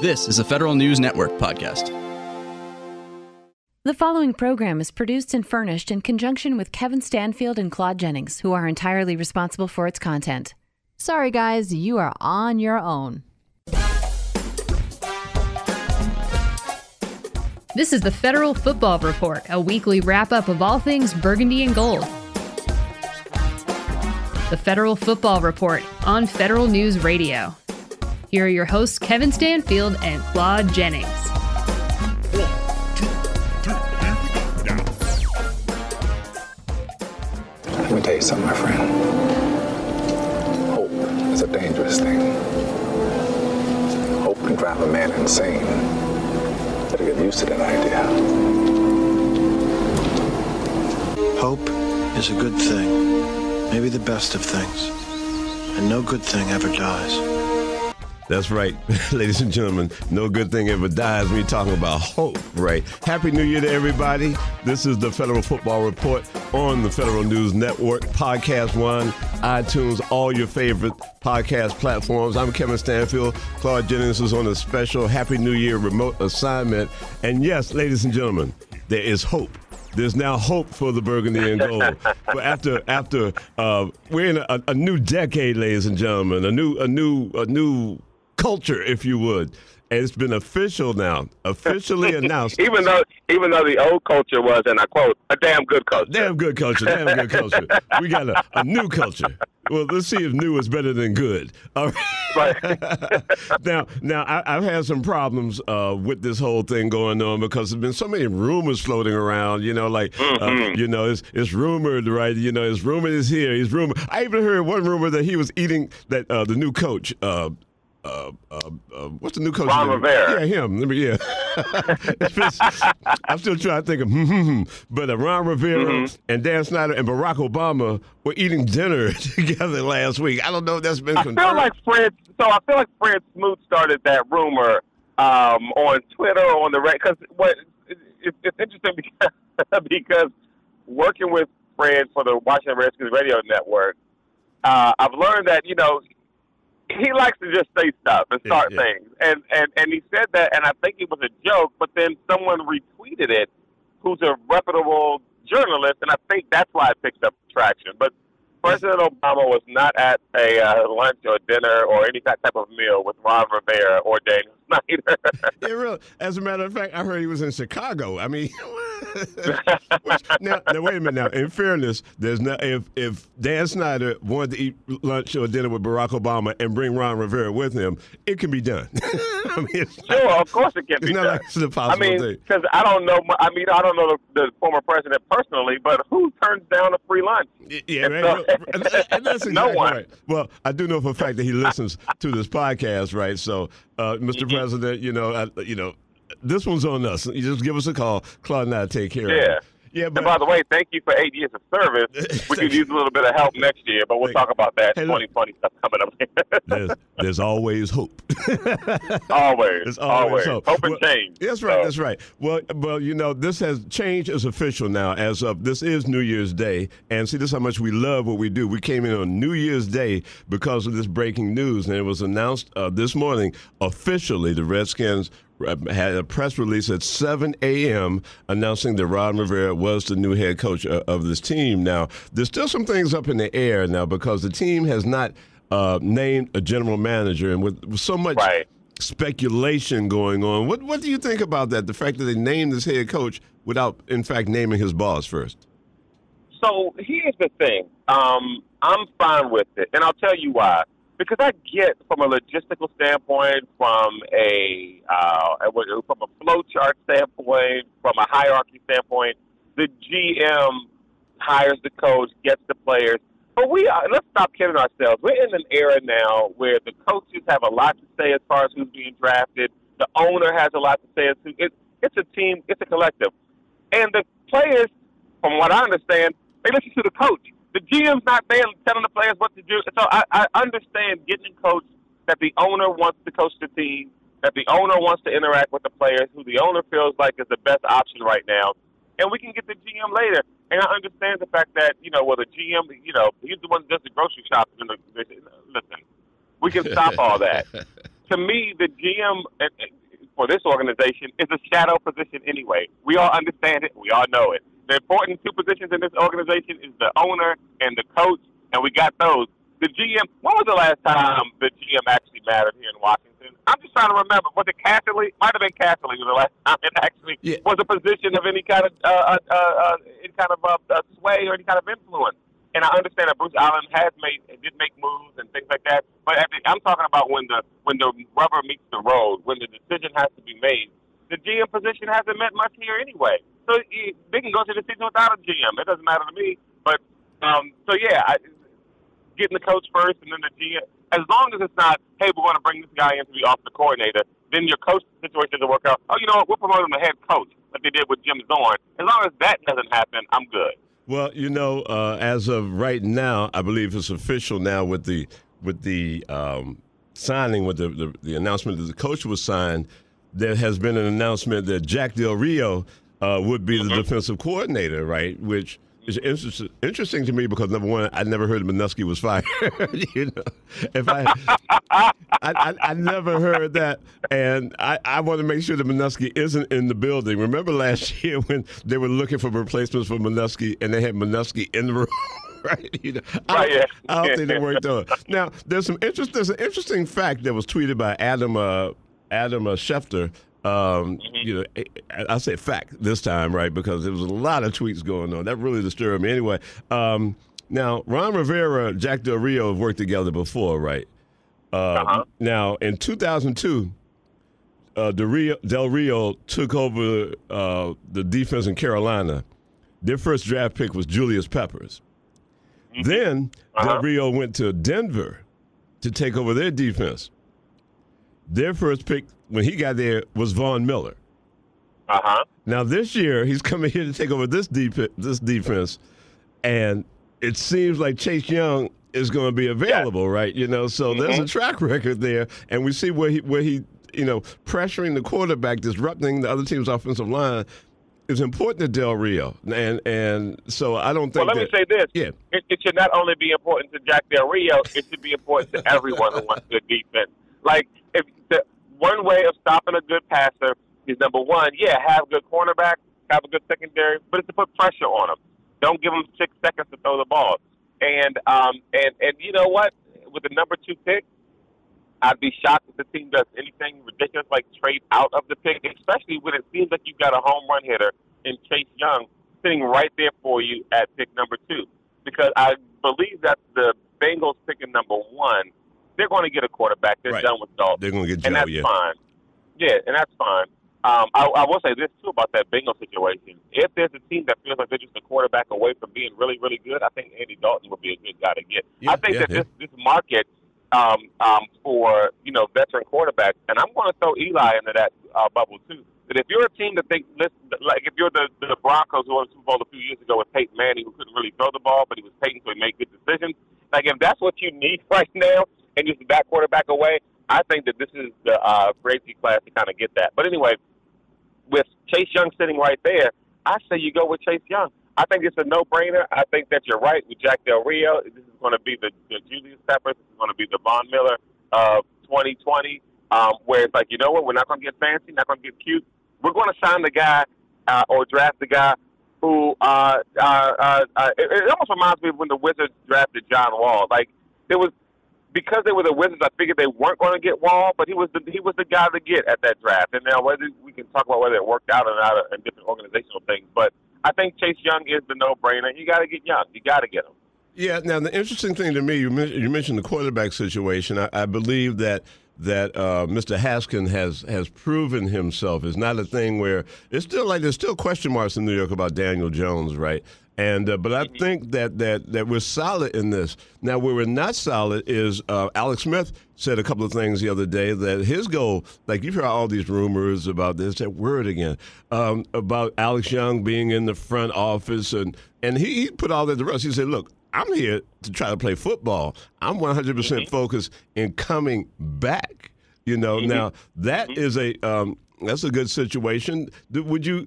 This is a Federal News Network podcast. The following program is produced and furnished in conjunction with Kevin Stanfield and Claude Jennings, who are entirely responsible for its content. Sorry, guys, you are on your own. This is the Federal Football Report, a weekly wrap up of all things burgundy and gold. The Federal Football Report on Federal News Radio. Here are your hosts, Kevin Stanfield and Claude Jennings. Let me tell you something, my friend. Hope is a dangerous thing. Hope can drive a man insane. Better get used to that idea. Hope is a good thing, maybe the best of things, and no good thing ever dies. That's right, ladies and gentlemen. No good thing ever dies you're talking about hope, right? Happy New Year to everybody. This is the Federal Football Report on the Federal News Network, Podcast One, iTunes, all your favorite podcast platforms. I'm Kevin Stanfield. Claude Jennings is on a special Happy New Year remote assignment. And yes, ladies and gentlemen, there is hope there's now hope for the burgundy and gold. but after after uh, we're in a, a, new decade, ladies and gentlemen, a new a new a new culture, if you would. And it's been official now, officially announced. even though, even though the old culture was, and I quote, a damn good culture. Damn good culture. Damn good culture. we got a, a new culture. Well, let's see if new is better than good. All right. now, now I, have had some problems uh, with this whole thing going on because there's been so many rumors floating around. You know, like uh, mm-hmm. uh, you know, it's, it's rumored, right? You know, it's rumored is here. He's rumored. I even heard one rumor that he was eating that uh, the new coach. Uh, uh, uh, what's the new coach? Ron name? Rivera. Yeah, him. Let me, yeah. I'm still trying to think of, but uh, Ron Rivera mm-hmm. and Dan Snyder and Barack Obama were eating dinner together last week. I don't know if that's been confirmed. I feel like Fred. So I feel like Fred Smoot started that rumor um, on Twitter or on the right because what it, it's interesting because because working with Fred for the Washington Redskins radio network, uh, I've learned that you know he likes to just say stuff and start yeah, yeah. things. And, and and he said that, and I think it was a joke, but then someone retweeted it, who's a reputable journalist, and I think that's why it picked up traction. But President Obama was not at a uh, lunch or dinner or any type of meal with Ron Rivera or Daniel Snyder. yeah, real. As a matter of fact, I heard he was in Chicago. I mean, which, now, now, wait a minute. Now, in fairness, there's no if if Dan Snyder wanted to eat lunch or dinner with Barack Obama and bring Ron Rivera with him, it can be done. I mean, sure, of course it can be done. Like it's an I mean, because I don't know. I mean, I don't know the, the, former president personally, but who turns down a free lunch? Yeah, right. and that's exactly no one. Right. Well, I do know for a fact that he listens to this podcast, right? So, uh, mister mm-hmm. President, you know, I, you know, this one's on us. You just give us a call. Claude and I take care yeah. of it. Yeah, but and by the way, thank you for eight years of service. We could use a little bit of help next year, but we'll talk about that. Hey, 2020 stuff coming up. there's, there's, always hope. always, there's always, always hope. Hope and well, change. That's right. So. That's right. Well, well, you know, this has change is official now. As of this is New Year's Day, and see, this is how much we love what we do. We came in on New Year's Day because of this breaking news, and it was announced uh, this morning officially the Redskins had a press release at 7 a.m. announcing that Ron Rivera was the new head coach of this team. Now, there's still some things up in the air now because the team has not uh, named a general manager, and with, with so much. Right. Speculation going on. What what do you think about that? The fact that they named this head coach without, in fact, naming his boss first. So here's the thing. Um, I'm fine with it, and I'll tell you why because I get from a logistical standpoint, from a uh, from a flow chart standpoint, from a hierarchy standpoint, the GM hires the coach, gets the players. But we are, let's stop kidding ourselves. We're in an era now where the coaches have a lot to say as far as who's being drafted. The owner has a lot to say as to it, it's a team, it's a collective, and the players, from what I understand, they listen to the coach the GM's not there telling the players what to do. So I, I understand getting a coach that the owner wants to coach the team, that the owner wants to interact with the players, who the owner feels like is the best option right now. And we can get the GM later. And I understand the fact that, you know, well, the GM, you know, he's the one that does the grocery shopping. And the, listen, we can stop all that. to me, the GM uh, for this organization is a shadow position anyway. We all understand it. We all know it. The important two positions in this organization is the owner and the coach, and we got those. The GM. When was the last time the GM actually mattered here in Washington? I'm just trying to remember. Was it Casserly? Might have been Casserly was the last time it actually Yeah. was a position of any kind of uh, uh, uh, any kind of uh, uh, sway or any kind of influence. And I understand that Bruce Allen has made did make moves and things like that. But at the, I'm talking about when the when the rubber meets the road, when the decision has to be made. The GM position hasn't meant much here anyway. So they can go to the season without a GM. It doesn't matter to me. But um, so yeah, I, getting the coach first and then the GM. As long as it's not, hey, we're going to bring this guy in to be off the coordinator, then your coach situation doesn't work out. Oh, you know what? We'll promote him to head coach, like they did with Jim Zorn. As long as that doesn't happen, I'm good. Well, you know, uh, as of right now, I believe it's official now with the with the um, signing, with the, the the announcement that the coach was signed. There has been an announcement that Jack Del Rio uh, would be the defensive coordinator, right? Which is interest, interesting to me because number one, I never heard Manusky was fired. you know, if I, I, I, I never heard that, and I, I want to make sure that Manusky isn't in the building. Remember last year when they were looking for replacements for Manusky, and they had Manusky in the room. Right, you know, I, Right, yeah. I don't think they worked on. Now, there's some interest. There's an interesting fact that was tweeted by Adam uh, Adam uh, Schefter. Um, You know, I, I say fact this time, right? Because there was a lot of tweets going on. That really disturbed me. Anyway, um, now Ron Rivera, Jack Del Rio have worked together before, right? Uh, Uh-huh. Now, in 2002, uh, Del, Rio, Del Rio took over uh, the defense in Carolina. Their first draft pick was Julius Peppers. Then Del Uh-huh. Rio went to Denver to take over their defense. Their first pick when he got there was Von Miller. Uh huh. Now this year he's coming here to take over this deep this defense, and it seems like Chase Young is going to be available, right? You know, so there's a track record there, and we see where he where he you know pressuring the quarterback, disrupting the other team's offensive line is important to Del Rio, and and so I don't think. Well, let me say this. Yeah. It, it should not only be important to Jack Del Rio, it should be important to everyone who wants good defense. Like, if the one way of stopping a good passer is number one, yeah, have good cornerbacks, have a good secondary, but it's to put pressure on them. Don't give them six seconds to throw the ball. And um and and you know what? With the number two pick, I'd be shocked if the team does anything ridiculous like trade out of the pick, especially when it seems like you've got a home run hitter in Chase Young sitting right there for you at pick number two. Because I believe that the Bengals picking number one, they're going to get a quarterback. They're Right. done with Dalton. They're going to get Joe, and that's yeah. fine. Yeah, and that's fine. Um, I, I will say this too about that Bengals situation. If there's a team that feels like they're just a quarterback away from being really, really good, I think Andy Dalton would be a good guy to get. Yeah, I think yeah, that yeah. this this market um, um, for you know veteran quarterbacks, and I'm going to throw Eli into that uh, bubble too. That if you're a team that thinks, like if you're the the Broncos who won the Super Bowl a few years ago with Peyton Manning, who couldn't really throw the ball, but he was Peyton, so he made good decisions. Like if that's what you need right now, and just back quarterback away, I think that this is the uh, crazy class to kind of get that. But anyway, with Chase Young sitting right there, I say you go with Chase Young. I think it's a no-brainer. I think that you're right with Jack Del Rio. This is going to be the, the Julius Peppers. This is going to be the Von Miller of 2020, um, where it's like, you know what, we're not going to get fancy, not going to get cute. We're going to sign the guy uh, or draft the guy who uh, uh, uh, uh, it, it almost reminds me of when the Wizards drafted John Wall. Like there was because they were the Wizards, I figured they weren't going to get Wall, but he was the he was the guy to get at that draft. And now whether we can talk about whether it worked out or not in different organizational things, but I think Chase Young is the no-brainer. You got to get Young. You got to get him. Yeah. Now the interesting thing to me, you you mentioned the quarterback situation. I, I believe that that uh, Mr. Haskin has has proven himself. It's not a thing where it's still like there's still question marks in New York about Daniel Jones, right? And uh, but I think that that that we're solid in this. Now where we're not solid is uh, Alex Smith said a couple of things the other day that his goal, like you've heard all these rumors about this, that word again, um, about Alex Young being in the front office and and he, he put all that to rest. He said, look. I'm here to try to play football. I'm 100% focused in coming back. You know, now that is a um, that's a good situation. Would you,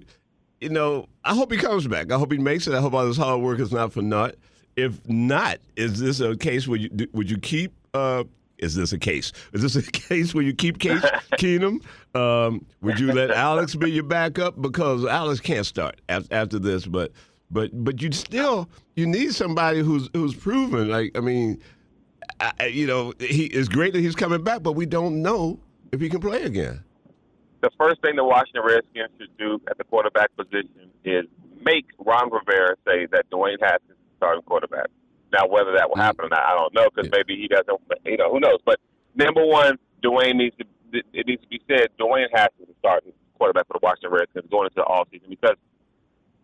you know, I hope he comes back. I hope he makes it. I hope all this hard work is not for naught. If not, is this a case where you would you keep uh, Is this a case? Is this a case where you keep Case Keenum? Um, would you let Alex be your backup because Alex can't start after this? But but but you still you need somebody who's who's proven. Like I mean, I, you know, he is great that he's coming back, but we don't know if he can play again. The first thing the Washington Redskins should do at the quarterback position is make Ron Rivera say that Dwayne Haskins is starting quarterback. Now, whether that will mm. happen or not, I don't know because maybe he doesn't. You know, who knows? But number one, Dwayne needs to. It needs to be said. Dwayne Haskins is starting quarterback for the Washington Redskins going into the off season because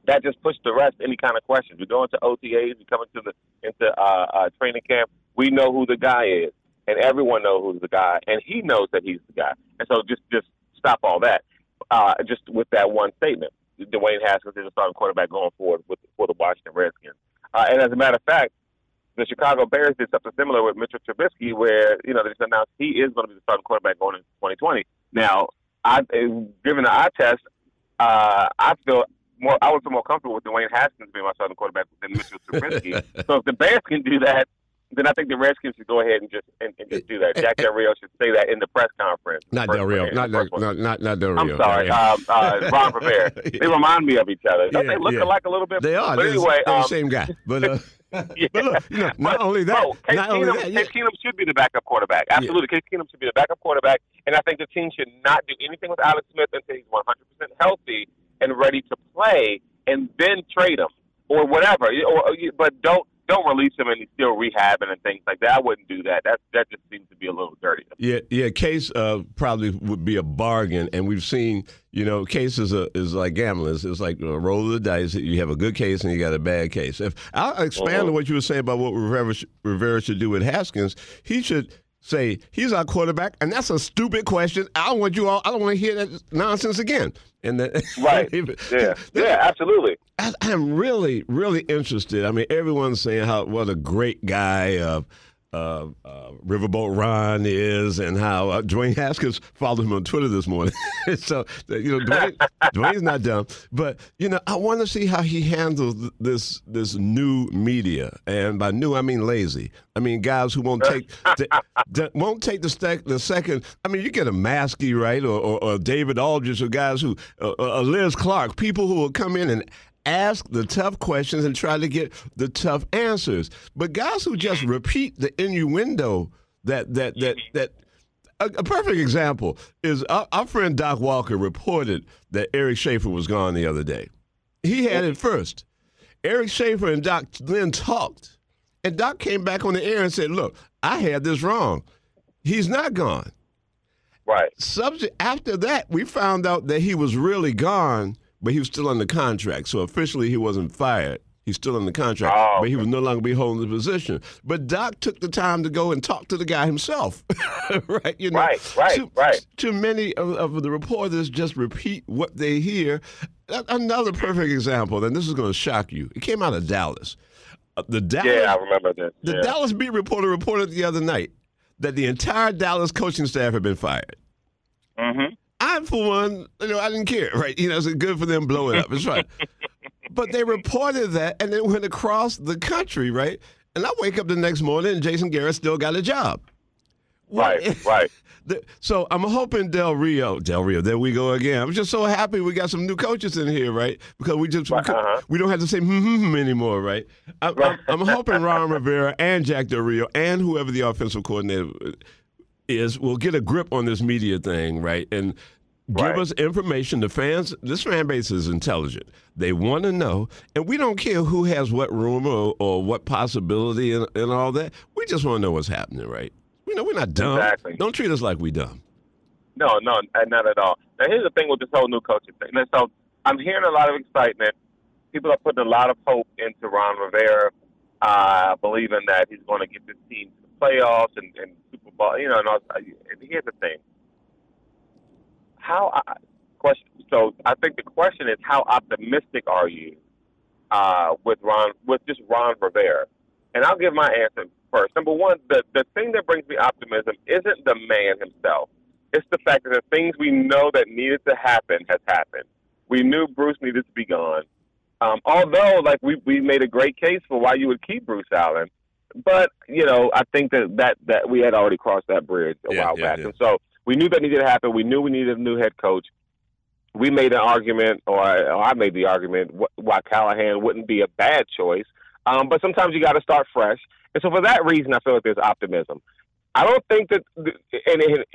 that just pushed the rest any kind of questions. We go into OTAs, we come into the into uh, uh, training camp. We know who the guy is, and everyone knows who's the guy, and he knows that he's the guy. And so just just stop all that. Uh, just with that one statement, Dwayne Haskins is a starting quarterback going forward with for the Washington Redskins. Uh, and as a matter of fact, the Chicago Bears did something similar with Mitchell Trubisky, where you know they just announced he is going to be the starting quarterback going into 2020. Now, I, given the eye test, uh, I feel more. I would feel more comfortable with Dwayne Haskins being my starting quarterback than Mitchell Trubisky. so if the Bears can do that, then I think the Redskins should go ahead and just and, and just do that. Jack Del Rio should say that in the press conference. Not Del Rio. Not, not, not, not Del Rio. I'm sorry. Yeah. Um, uh, Ron Rivera. They remind me of each other. Don't yeah, they look yeah. alike a little bit? They are. But anyway, they're um, the same guy. But, uh, yeah. but look, you know, not only that, bro, Case, not Keenum, only that, yeah. Case Keenum should be the backup quarterback. Absolutely, Case Keenum should be the backup quarterback. And I think the team should not do anything with Alex Smith until he's 100% healthy and ready to play, and then trade him or whatever. Or, but don't don't release him and he's still rehabbing and things like that. I wouldn't do that. That that just seems to be a little dirty. Yeah, yeah. Case uh, probably would be a bargain, and we've seen you know case is a, is like gambling. It's, it's like a roll of the dice. You have a good case and you got a bad case. If I'll expand uh-huh. on what you were saying about what Rivera, Rivera should do with Haskins, he should say he's our quarterback, and that's a stupid question. I don't want you all. I don't want to hear that nonsense again. And that, right, yeah, yeah, absolutely. I, am really, really interested. I mean, everyone's saying how what a great guy. Uh, uh, uh, Riverboat Ron is and how uh, Dwayne Haskins followed him on Twitter this morning. so, you know, Dwayne, Dwayne's not dumb. But, you know, I want to see how he handles this this new media. And by new, I mean lazy. I mean guys who won't take the, won't take the, stec- the second. I mean, you get a Maskey, right, or, or, or David Aldridge, or guys who, uh, uh Liz Clark, people who will come in and ask the tough questions and try to get the tough answers. But guys who just repeat the innuendo that that that that a, a perfect example is our, our, friend Doc Walker reported that Eric Schaffer was gone the other day. He had it first. Eric Schaffer and Doc then talked, and Doc came back on the air and said, "Look, I had this wrong. He's not gone." Right. Subject after that, we found out that he was really gone but he was still under contract. So officially, he wasn't fired. He's still under contract, oh, okay. but he would no longer be holding the position. But Doc took the time to go and talk to the guy himself, right? You know, right, right, too, right. Too many of, of, the reporters just repeat what they hear. Another perfect example, and this is going to shock you. It came out of Dallas. Uh, the Dallas, yeah, I remember this. The yeah. Dallas beat reporter reported the other night that the entire Dallas coaching staff had been fired. Mm-hmm. I, for one, you know, I didn't care, right? You know, it's good for them blowing up. It's right. but they reported that and it went across the country, right? And I wake up the next morning and Jason Garrett still got a job. Right, right. so I'm hoping Del Rio, Del Rio, there we go again. I'm just so happy we got some new coaches in here, right? Because we just uh-huh. we don't have to say hmm anymore, right? I, right. I'm, I'm hoping Ron Rivera and Jack Del Rio and whoever the offensive coordinator is we'll get a grip on this media thing, right? And give right. us information. The fans, this fan base is intelligent. They want to know, and we don't care who has what rumor or, or what possibility and, and, all that. We just want to know what's happening, right? We know we're not dumb. Exactly. Don't treat us like we dumb. No, no, not at all. Now here's the thing with this whole new coaching thing. And so I'm hearing a lot of excitement. People are putting a lot of hope into Ron Rivera, uh, believing that he's going to get this team to the playoffs and, and Super Bowl. You know, and, all, and here's the thing: how I, question. So I think the question is, how optimistic are you uh, with Ron, with just Ron Rivera? And I'll give my answer first. Number one, the the thing that brings me optimism isn't the man himself. It's the fact that the things we know that needed to happen has happened. We knew Bruce needed to be gone. Um, although, like we we made a great case for why you would keep Bruce Allen, but you know, I think that that that we had already crossed that bridge a Yeah, while yeah, back, yeah. and so we knew that needed to happen. We knew we needed a new head coach. We made an argument, or I, or I made the argument, wh- why Callahan wouldn't be a bad choice. Um, but sometimes you got to start fresh, and so for that reason, I feel like there's optimism. I don't think that,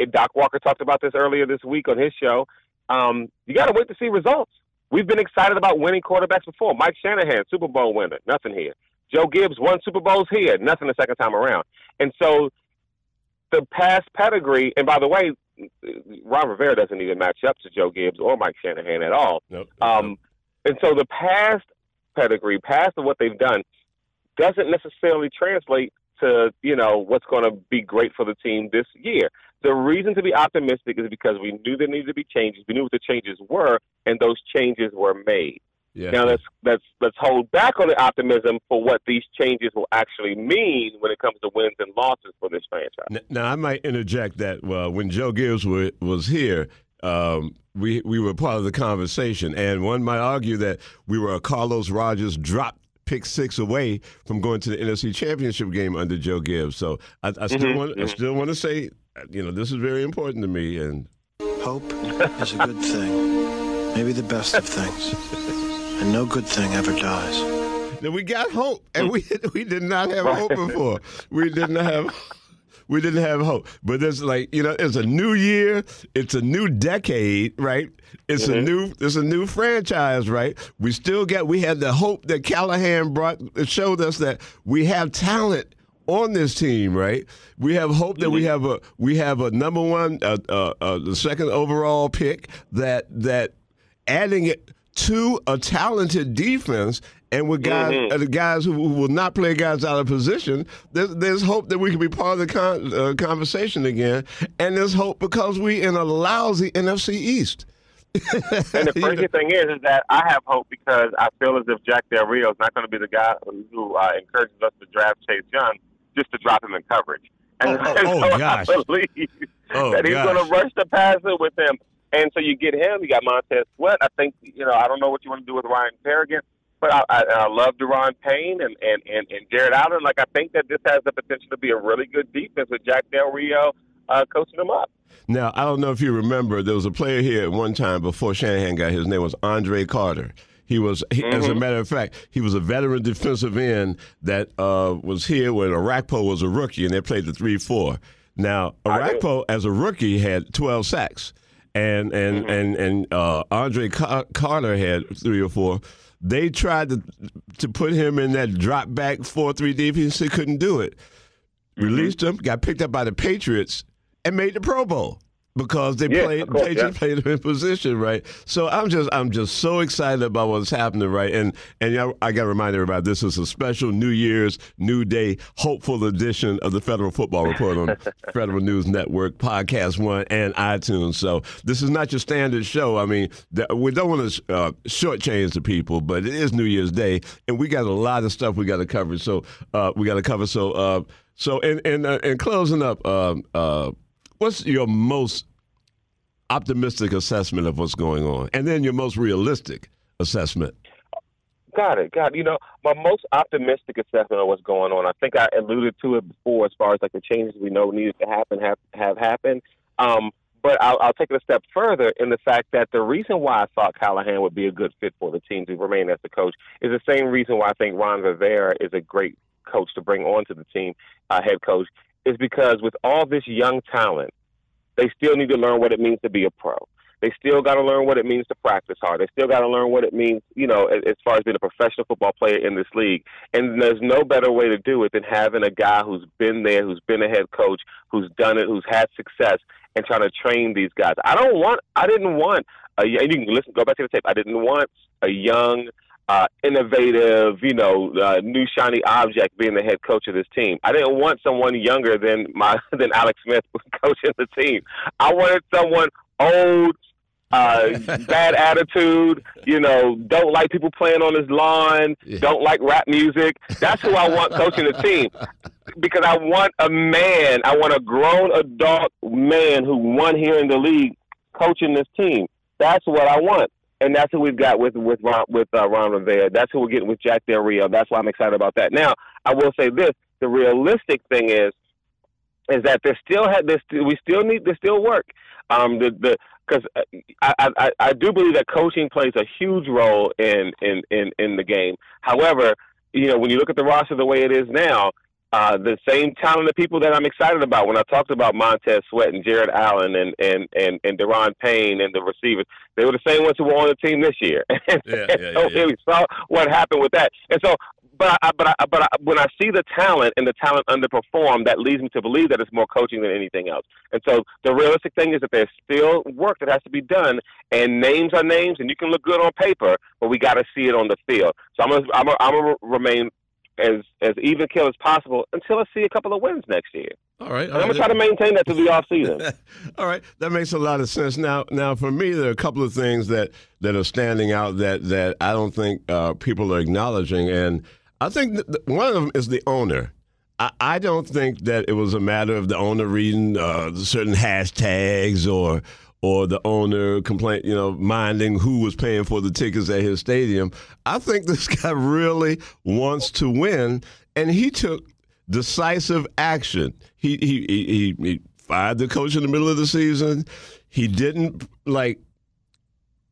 and Doc Walker talked about this earlier this week on his show. Um, you got to wait to see results. We've been excited about winning quarterbacks before. Mike Shanahan, Super Bowl winner, nothing here. Joe Gibbs won Super Bowls here, nothing the second time around. And so the past pedigree, and by the way, Ron Rivera doesn't even match up to Joe Gibbs or Mike Shanahan at all. Nope. Um, and so the past pedigree, past of what they've done, doesn't necessarily translate to you know what's going to be great for the team this year. The reason to be optimistic is because we knew there needed to be changes. We knew what the changes were, and those changes were made. Yeah. Now let's let's let's hold back on the optimism for what these changes will actually mean when it comes to wins and losses for this franchise. N- Now, I might interject that well, when Joe Gibbs wa was here, um, we we were part of the conversation, and one might argue that we were a Carlos Rogers drop pick six away from going to the NFC Championship game under Joe Gibbs. So I, I still Mhm, want I mhm. still want to say, you know, this is very important to me, and Hope is a good thing, maybe the best of things. And no good thing ever dies. that we got hope, and we we did not have hope before. We didn't have. We didn't have hope, but there's like you know, it's a new year, it's a new decade, right? It's a new, it's a new franchise, right? We still get, we had the hope that Callahan brought, it showed us that we have talent on this team, right? We have hope that we have a, we have a number one, uh, uh, uh, the second overall pick that that adding it to a talented defense and with guys, uh, the guys who, who will not play guys out of position, there's, there's hope that we can be part of the con- uh, conversation again. And there's hope because we in a lousy NFC East. And the crazy thing is, is that I have hope because I feel as if Jack Del Rio is not going to be the guy who, uh, encourages us to draft Chase Young just to drop him in coverage. And, Oh, oh, and oh, so gosh. I believe Oh, that he's going to rush the passer with him. And so you get him. You got Montez Sweat. I think you know. I don't know what you want to do with Ryan Kerrigan, but I, I, I love Daron Payne and and and and Jared Allen. Like I think that this has the potential to be a really good defense with Jack Del Rio uh, coaching them up. Now, I don't know if you remember, there was a player here at one time before Shanahan got his name was Andre Carter. He was, he, as a matter of fact, he was a veteran defensive end that uh, was here when Orakpo was a rookie, and they played the three-four. Now. Orakpo, as a rookie, had 12 sacks, and and and and uh, Andre Car- Carter had three or four. They tried to to put him in that drop back four-three defense. They couldn't do it released him, got picked up by the Patriots, and made the Pro Bowl because they Yeah, played course, Patriots yeah. played him in position, right? So I'm just I'm just so excited about what's happening, right? And and I, I got to remind everybody this is a special New Year's New Day hopeful edition of the Federal Football Report on Federal News Network, Podcast One, and iTunes. So this is not your standard show. I mean, we don't want to uh, shortchange the people, but it is New Year's Day, and we got a lot of stuff we got to cover. So uh, we got to cover. So uh, so in in, uh, in closing up. Um, uh, What's your most optimistic assessment of what's going on, and then your most realistic assessment? Got it. Got it. You know, my most optimistic assessment of what's going on. I think I alluded to it before, as far as like the changes we know needed to happen have have happened. Um, but I'll, I'll take it a step further in the fact that the reason why I thought Callahan would be a good fit for the team to remain as the coach is the same reason why I think Ron Rivera is a great coach to bring onto the team, uh, head coach, is because with all this young talent, they still need to learn what it means to be a pro. They still got to learn what it means to practice hard. They still got to learn what it means, you know, as, as far as being a professional football player in this league. And there's no better way to do it than having a guy who's been there, who's been a head coach, who's done it, who's had success, and trying to train these guys. I don't want, I didn't want, a, and you can listen, go back to the tape. I didn't want a young, uh, innovative, you know, uh, new shiny object being the head coach of this team. I didn't want someone younger than my than Alex Smith coaching the team. I wanted someone old, uh, bad attitude, you know, don't like people playing on his lawn, don't like rap music. That's who I want coaching the team. Because I want a man, I want a grown adult man who won here in the league coaching this team. That's what I want. And that's who we've got with with Ron, with uh, Ron Rivera. That's who we're getting with Jack Del Rio. That's why I'm excited about that. Now, I will say this: the realistic thing is is that there still had this we still need there's still work. Um, the the because I, I I do believe that coaching plays a huge role in in in in the game. However, you know when you look at the roster the way it is now, uh, the same talented people that I'm excited about when I talked about Montez Sweat and Jared Allen and and and and Daron Payne and the receivers, they were the same ones who were on the team this year. and, Yeah, yeah, so yeah. we saw what happened with that. And so, but I, but I, but I, when I see the talent and the talent underperform, that leads me to believe that it's more coaching than anything else. And so, the realistic thing is that there's still work that has to be done, and names are names, and you can look good on paper, but we got to see it on the field. So I'm gonna I'm gonna, I'm gonna remain as as even kill as possible until I see a couple of wins next year. All right. And I'm gonna try to maintain that to the off season. All right, that makes a lot of sense. Now, now for me, there are a couple of things that that are standing out that that I don't think uh, people are acknowledging, and I think one of them is the owner. I, I don't think that it was a matter of the owner reading uh, certain hashtags or or the owner complaint, you know, minding who was paying for the tickets at his stadium. I think this guy really wants to win, and he took decisive action. He he he, he, fired the coach in the middle of the season. He didn't like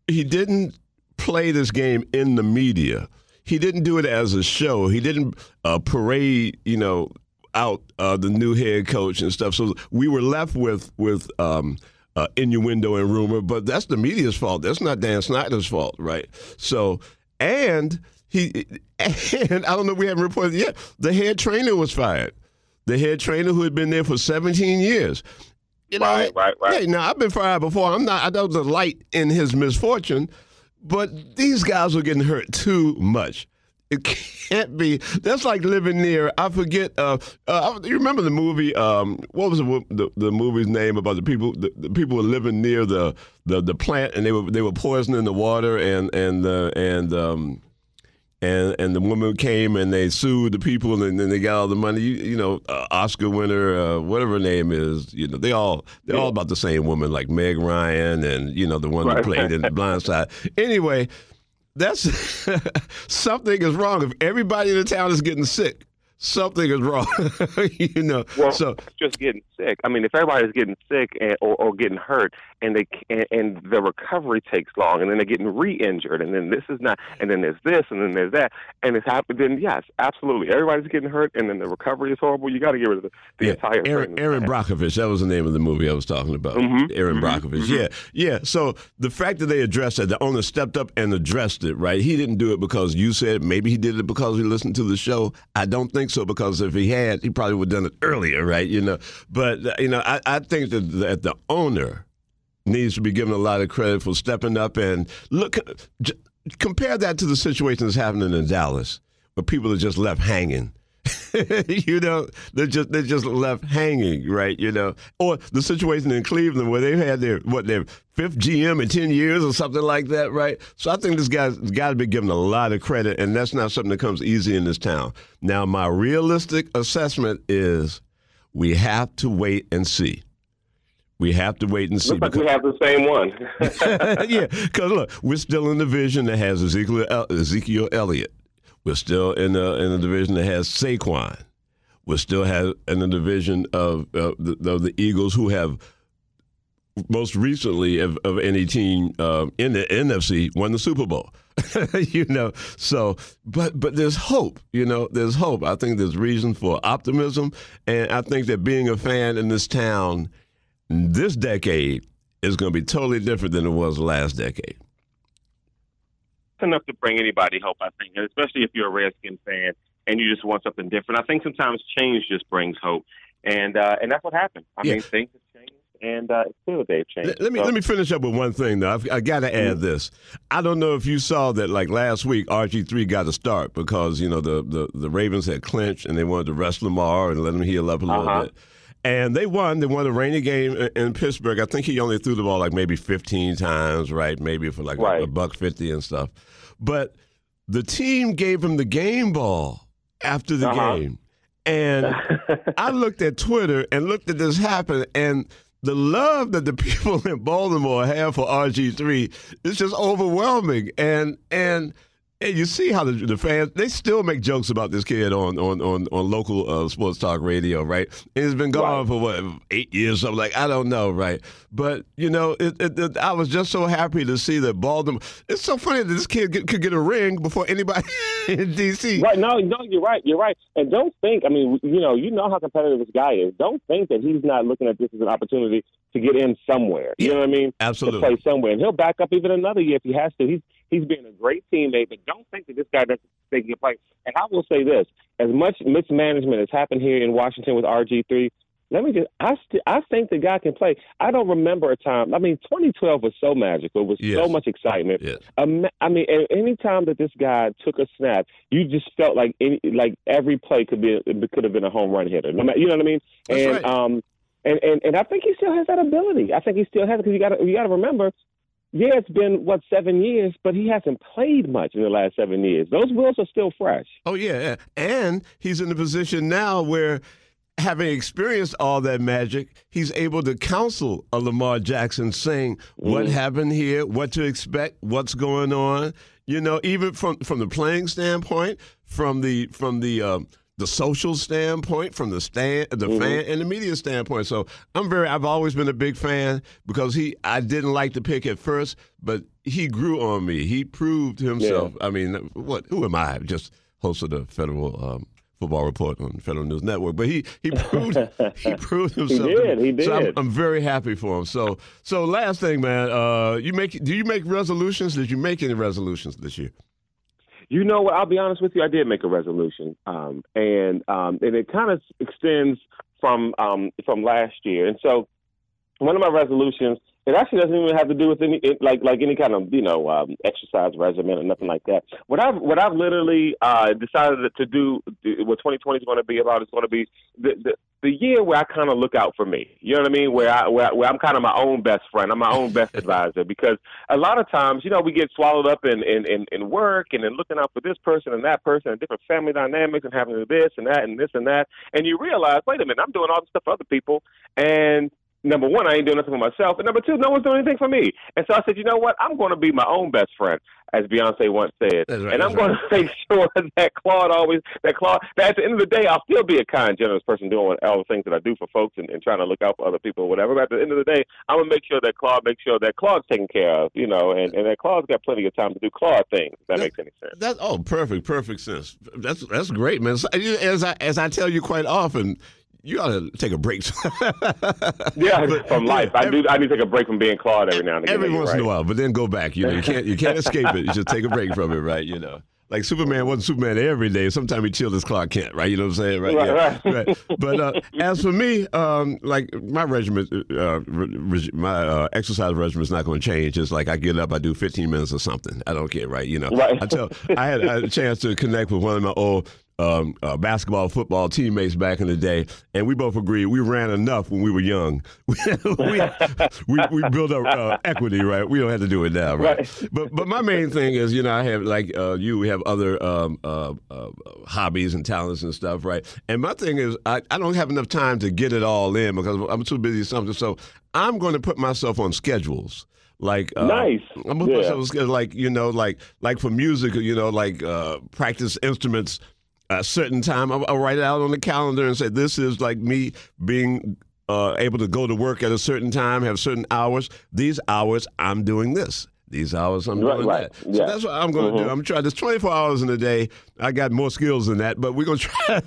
he didn't play this game in the media. He didn't do it as a show. He didn't uh, parade, you know, out uh, the new head coach and stuff. So we were left with with um, uh, innuendo and rumor, but that's the media's fault. That's not Dan Snyder's fault, right? So and he and I don't know. We haven't reported yet. The head trainer was fired. The head trainer who had been there for 17 years. You know, Right, right, right. Hey, now I've been fired before. I'm not. I don't delight in his misfortune, but these guys were getting hurt too much. It can't be. That's like living near. I forget. Uh, uh, you remember the movie? Um, what was the, the the movie's name about the people? The, the people were living near the, the the plant, and they were they were poisoning the water, and and uh, and um, and and the woman came and they sued the people and then they got all the money. You, you know, uh, Oscar winner, uh, whatever her name is. You know, they all they're all about the same woman, like Meg Ryan and you know the one that Right. played in The Blind Side. Anyway, that's something is wrong. If everybody in the town is getting sick, something is wrong. you know, Well, so just getting sick. I mean, if everybody's getting sick and, or, or getting hurt, and they and, and the recovery takes long, and then they're getting re-injured, and then this is not, and then there's this, and then there's that, and it's happened. Then yes, absolutely, everybody's getting hurt, and then the recovery is horrible. You got to get rid of the, the Yeah, entire Erin. Erin Brockovich. That was the name of the movie I was talking about. Mhm, Erin mhm, Brockovich. Yeah, yeah. So the fact that they addressed it, the owner stepped up and addressed it. Right? He didn't do it because you said. it. Maybe he did it because he listened to the show. I don't think so because if he had, he probably would have done it earlier. Right? You know. But uh, you know, I, I think that, that the owner needs to be given a lot of credit for stepping up and look. j- Compare that to the situation that's happening in Dallas, where people are just left hanging. you know, they're just they're just left hanging, right? You know, or the situation in Cleveland where they've had their what their fifth GM in ten years or something like that, right? So I think this guy's got to be given a lot of credit, and that's not something that comes easy in this town. Now, my realistic assessment is we have to wait and see. We have to wait and see. Looks like we have the same one. yeah, because look, we're still in the division that has Ezekiel, El- Ezekiel Elliott. We're still in the in the division that has Saquon. We're still have in the division of, uh, the, of the Eagles, who have most recently of, of any team uh, in the NFC won the Super Bowl. you know, so but but there's hope. You know, there's hope. I think there's reason for optimism, and I think that being a fan in this town this decade is going to be totally different than it was last decade. It's enough to bring anybody hope, I think, especially if you're a Redskin fan and you just want something different. I think sometimes change just brings hope, and uh, and that's what happened. I Yeah. mean, things have changed, and uh, it's clear they've changed. Let, let me So- let me finish up with one thing though. I've, I got to add this. I don't know if you saw that. Like last week, RG three got a start because you know the, the the Ravens had clinched and they wanted to rest Lamar and let him heal up a little Uh-huh. bit. And they won. They won a rainy game in- Pittsburgh. I think he only threw the ball like maybe 15 times, right? Maybe for like a- Right. a buck 50 and stuff. But the team gave him the game ball after the Uh-huh. game. And I looked at Twitter and looked at this happen, and the love that the people in Baltimore have for RG3 is just overwhelming. And and And you see how the, the fans they still make jokes about this kid on on on, on local uh, sports talk radio, right? And it's been gone right. for what eight years, something like I don't know, right? But you know, it, it, it, I was just so happy to see that Baltimore. It's so funny that this kid get, could get a ring before anybody in DC. Right? No, no, you're right. You're right. And don't think. I mean, you know, you know how competitive this guy is. Don't think that he's not looking at this as an opportunity to get in somewhere. You yeah, know what I mean? Absolutely. To play somewhere, and he'll back up even another year if he has to. He's he's being a great teammate, but don't think that this guy doesn't think he can play. And I will say this: as much mismanagement has happened here in Washington with RG three, let me just I st- I think the guy can play. I don't remember a time. I mean, 2012 was so magical. It was yes. so much excitement. Yes. Um, I mean, any time that this guy took a snap, you just felt like any like every play could be could have been a home run hitter. No matter, you know what I mean? That's and right. um and, and and I think he still has that ability. I think he still has it because you got to you got to remember. Yeah, it's been what seven years, but he hasn't played much in the last seven years. Those wheels are still fresh. Oh yeah, and he's in a position now where, having experienced all that magic, he's able to counsel a Lamar Jackson, saying what Mm-hmm. happened here, what to expect, what's going on. You know, even from from the playing standpoint, from the from the um, the social standpoint, from the stand, the Mm-hmm. fan, and the media standpoint. So I'm very. I've always been a big fan because he. I didn't like the pick at first, but he grew on me. He proved himself. I mean, what? Who am I? Just host of the federal. Um, Football report on Federal News Network, but he he proved he proved himself. He did. He did. So I'm, I'm very happy for him. So so last thing, man. Uh, you make do you make resolutions? Did you make any resolutions this year? You know what? I'll be honest with you. I did make a resolution, um, and um, and it kind of extends from um, from last year. And so, one of my resolutions, it actually doesn't even have to do with any it, like like any kind of you know um, exercise regimen or nothing like that. What I've what I've literally uh, decided to do, what 2020 is going to be about, is going to be the, the the year where I kind of look out for me. You know what I mean? Where I where, where I'm kind of my own best friend. I'm my own best advisor because a lot of times, you know, we get swallowed up in in, in, in work and in looking out for this person and that person and different family dynamics and having this and that and this and that. And you realize, wait a minute, I'm doing all this stuff for other people and Number one, I ain't doing nothing for myself, and number two, no one's doing anything for me. And so I said, you know what? I'm going to be my own best friend, as Beyonce once said, right, and I'm going to make sure that Claude always that Claude that at the end of the day, I'll still be a kind, generous person doing all the things that I do for folks and, and trying to look out for other people or whatever. But at the end of the day, I'm gonna make sure that Claude makes sure that Claude's taken care of, you know, and, and that Claude's got plenty of time to do Claude things. If that makes any sense. That oh, perfect, perfect sense. That's that's great, man. As I as I tell you quite often, you ought to take a break. Yeah, But, from life. I do. I need to take a break from being Claude every now and again. Every once in a while, but then go back. You know, you can't you can't escape it. You just take a break from it, right? You know. Like Superman wasn't Superman every day. Sometimes he chilled as Clark Kent, right? You know what I'm saying, right? Right, Yeah. right. But uh, as for me, um, like my regimen, uh, re- my uh, exercise regimen is not going to change. It's like I get up, I do 15 minutes or something. I don't care, right? You know. Right. I tell. I had, I had a chance to connect with one of my old um, uh, basketball, football teammates back in the day, and we both agreed we ran enough when we were young. we, we, we built up uh, equity, right? We don't have to do it now, right? Right. But but my main thing is, you know, I have like uh, you, we have other um, uh, uh, hobbies and talents and stuff, right? And my thing is, I, I don't have enough time to get it all in because I'm too busy with something. So I'm going to put myself on schedules. Like uh, Nice. I'm gonna put Yeah. myself on schedule, like you know, like like for music, you know, like uh, practice instruments a certain time. I'll, I'll write it out on the calendar and say this is like me being uh, able to go to work at a certain time, have certain hours. These hours I'm doing this. These hours I'm Right, doing right. that. So Yeah. that's what I'm going to do. I'm trying. There's 24 hours in a day. I got more skills than that, but we're going to try.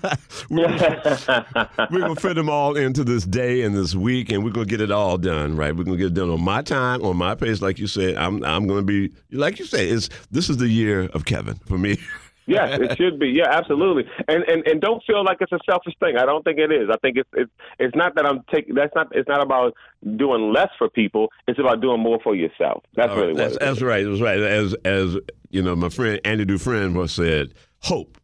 we're going to fit them all into this day and this week, and we're going to get it all done. Right? We're going to get it done on my time, on my pace, like you said. I'm I'm going to be like you say. It's this is the year of Kevin for me. Yes, it should be. Yeah, absolutely. And and and don't feel like it's a selfish thing. I don't think it is. I think it's it's it's not that I'm taking. That's not. It's not about doing less for people. It's about doing more for yourself. That's All really what. that's, it that's is. right. That's right. As as you know, my friend Andy Dufresne once said, "Hope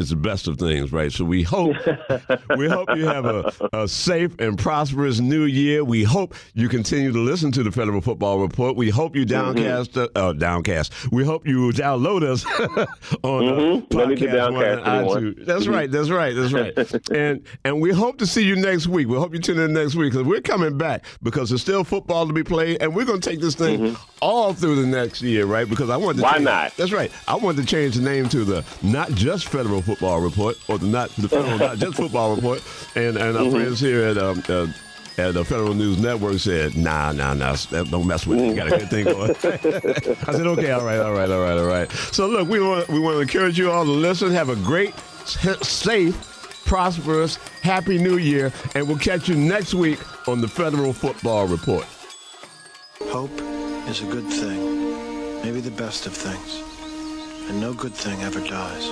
is the best of things." Right. So we hope we hope you have a, a safe and prosperous new year. We hope you continue to listen to the Federal Football Report. We hope you downcast uh, uh, downcast. We hope you download us on get podcast one Downcast, and everyone. iTunes. That's right. That's right. That's right. and and we hope to see you next week. We hope you tune in next week because we're coming back because there's still football to be played, and we're going to take this thing all through the next year, right? Because I want to. Why change, not? That's right. I want to change the name to the not just Federal Football Report or the not the Federal not just Football Report. And and our Mm-hmm. friends here at um, uh, at the Federal News Network said, "Nah, nah, nah, don't mess with it. You got a good thing going." I said, "Okay, all right, all right, all right, all right." So look, we want we want to encourage you all to listen. Have a great, safe, prosperous, happy New Year, and we'll catch you next week on the Federal Football Report. Hope is a good thing, maybe the best of things. And no good thing ever dies.